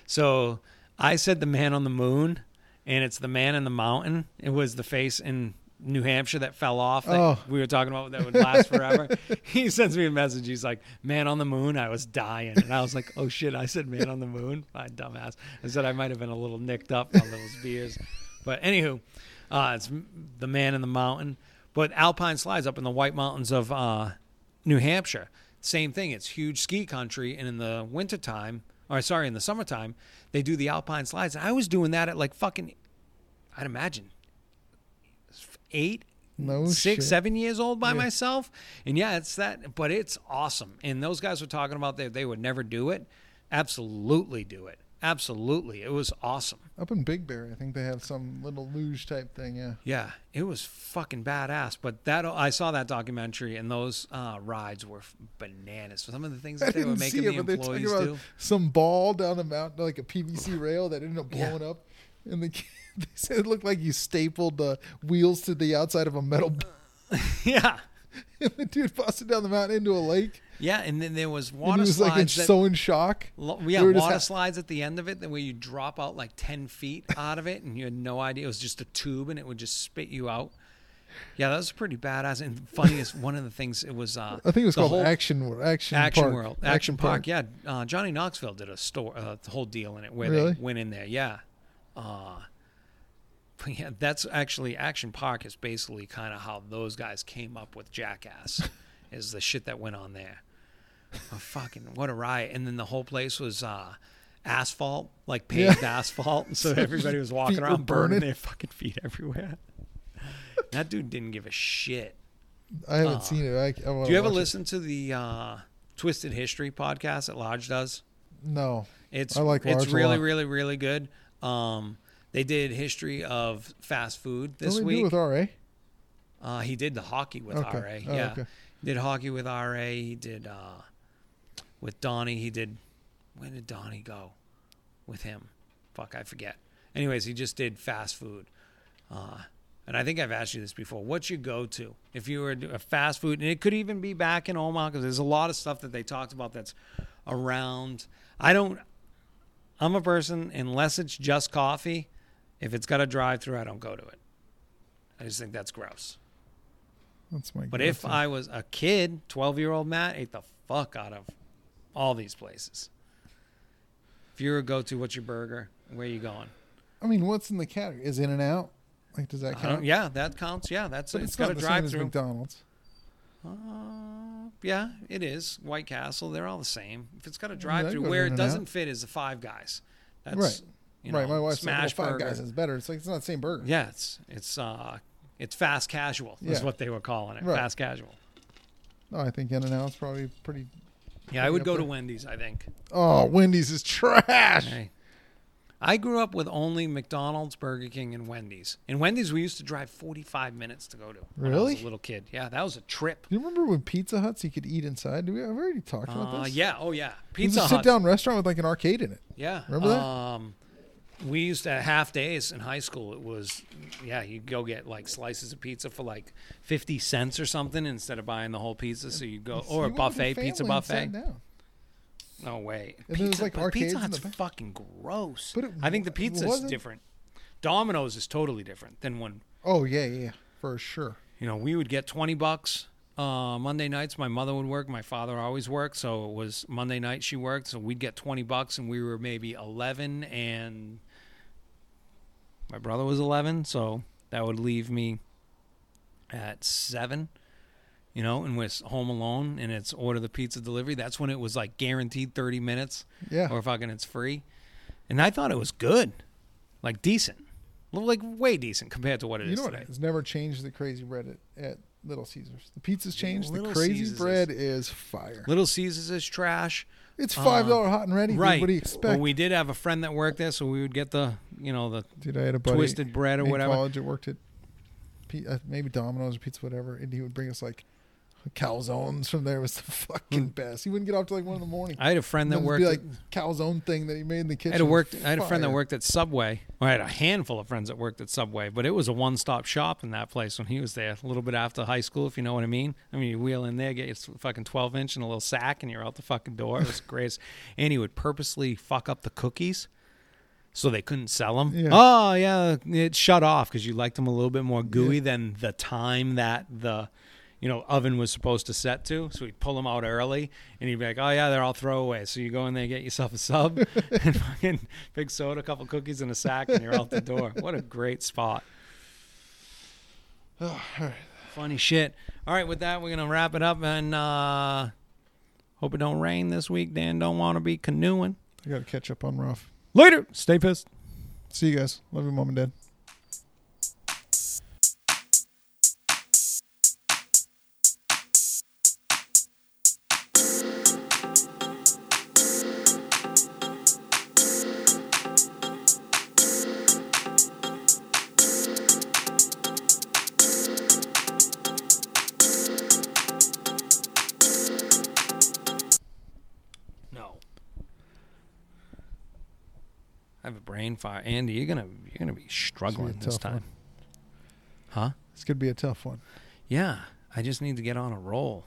So I said the man on the moon, and it's the man in the mountain. It was the face in New Hampshire that fell off that Oh. we were talking about that would last forever. he sends me a message. He's like, "Man on the moon." I was dying, and I was like, "Oh shit!" I said, "Man on the moon." My dumbass. I said I might have been a little nicked up on those beers, but anywho, uh, it's the man in the mountain. But Alpine slides up in the White Mountains of uh, New Hampshire. Same thing. It's huge ski country, and in the wintertime, or sorry, in the summertime, they do the Alpine slides. And I was doing that at like fucking, I'd imagine, eight, No six, shit. seven years old by Yeah. myself. And yeah, it's that, but it's awesome. And those guys were talking about they they would never do it. Absolutely do it. Absolutely, it was awesome. Up in Big Bear, I think they have some little luge type thing. Yeah. Yeah, it was fucking badass. But that I saw that documentary, and those uh, rides were bananas. Some of the things I they were making it, the but they're talking employees do. some ball down the mountain, like a PVC rail that ended up Yeah. blowing up, in the they said it looked like you stapled the wheels to the outside of a metal. yeah, and the dude busted down the mountain into a lake. yeah, and then there was and water he was like in, that, so in shock. lo- yeah, They were just water ha- slides at the end of it, where you drop out like ten feet out of it, and you had no idea it was just a tube, and it would just spit you out. Yeah, that was pretty badass. And funniest, one of the things it was. Uh, I think it was called Action World. Action, Action Park. World, Action, Park. Yeah, uh, Johnny Knoxville did a store, uh, the whole deal in it where Really? they went in there. Yeah, uh, yeah, that's actually Action Park is basically kind of how those guys came up with Jackass, is the shit that went on there. Oh, fucking what a riot! And then the whole place was uh, asphalt, like paved asphalt, so everybody was walking Feet around burning burning. their fucking feet everywhere. that dude didn't give a shit. I haven't Uh, seen it. I, I Do you ever watch it. listen to the uh, Twisted History podcast that Large does? No. It's I like it's Large really really really good. Um, they did history of fast food this what they do week. with RA? uh, he did the hockey with Okay. RA. Oh, yeah, okay. did hockey with RA. He did uh, with Donnie. He did. When did Donnie go with him? Fuck, I forget. Anyways, he just did fast food. Uh, and I think I've asked you this before. What's your go-to if you were a fast food? And it could even be back in Omaha because there's a lot of stuff that they talked about that's around. I don't. I'm a person unless it's just coffee. If it's got a drive-through, I don't go to it. I just think that's gross. That's my. But if. I was a kid, 12 year old Matt ate the fuck out of all these places. If you were a go to, what's your burger? Where are you going? I mean, what's in the category? Is In and Out? Like, does that count? yeah, that counts. Yeah, that's But it's it's, got a drive through. McDonald's. Uh, yeah, it is. White Castle, they're all the same. If it's got a drive through, where it doesn't fit is the Five Guys. That's, Right. You right. know, My wife's like, smash well, Five. Guys is better. It's like it's not the same burger. Yeah, it's it's uh it's fast casual is Yeah. what they were calling it. Right. Fast casual. No, I think In and Out's probably pretty. Yeah, I would go to. Wendy's. I think. Oh, Wendy's is trash. Hey. I grew up with only McDonald's, Burger King, and Wendy's. And Wendy's, we used to drive 45 minutes to go to. When I was Really? a little kid. Yeah, that was a trip. Do you remember when Pizza Huts you could eat inside? Do we? I've already talked about Uh, this. yeah. Oh, yeah. It was Pizza a Hut. sit down restaurant with like an arcade in it. Yeah. Remember that? Um, we used to half days in high school. It was, yeah, you go get like slices of pizza for like 50 cents or something instead of buying the whole pizza. So you go, or a went with your buffet, pizza buffet. No way. And there was, Pizza, like, but arcades Pizza Hut's fucking gross. But it I think the pizza is different. Domino's is totally different than when Oh yeah, yeah, for sure. you know, we would get 20 bucks uh, Monday nights. My mother would work. My father always worked. So it was Monday night she worked. So we'd get 20 bucks and we were maybe 11 and my brother was 11. So that would leave me at seven, you know, and was home alone and it's order the pizza delivery. That's when it was like guaranteed 30 minutes Yeah. or fucking it's free. And I thought it was good, like decent, like way decent compared to what it is you know what? today. It's never changed the crazy bread at, at Little Caesars. The pizza's changed. Little the crazy Caesars bread is, fire. Little Caesars is trash. It's five dollar um, hot and ready. dude. right. What do you expect? Well, we did have a friend that worked there, so we would get the, you know, the Dude, I had a buddy twisted bread or in whatever. college that worked at P- uh, maybe Domino's or Pizza, whatever, and he would bring us like calzones from there. It was the fucking best. He wouldn't get off till like one in the morning. I had a friend that worked. be like calzone thing that he made in the kitchen. I had a worked. I had a friend that worked at Subway. Well, I had a handful of friends that worked at Subway, but it was a one-stop shop in that place when he was there. A little bit after high school, if you know what I mean. I mean, you wheel in there, get your fucking twelve-inch and a little sack, and you're out the fucking door. It was great. And he would purposely fuck up the cookies. So they couldn't sell them. Yeah. Oh yeah, it shut off because you liked them a little bit more gooey than the time that the, you know, oven was supposed to set to. So he'd pull them out early, and he'd be like, "Oh yeah, they're all throwaway." So you go in there, get yourself a sub, and fucking big soda, a couple cookies, and a sack, and you're out the door. What a great spot. Oh, right. Funny shit. All right, with that, we're gonna wrap it up, and uh hope it don't rain this week. Dan don't want to be canoeing. I got to catch up on rough. Later. Stay pissed. See you guys. Love you, mom and dad. I have a brain fire, Andy. You're gonna you're gonna be struggling this time, one. huh? It's gonna be a tough one. Yeah. I just need to get on a roll.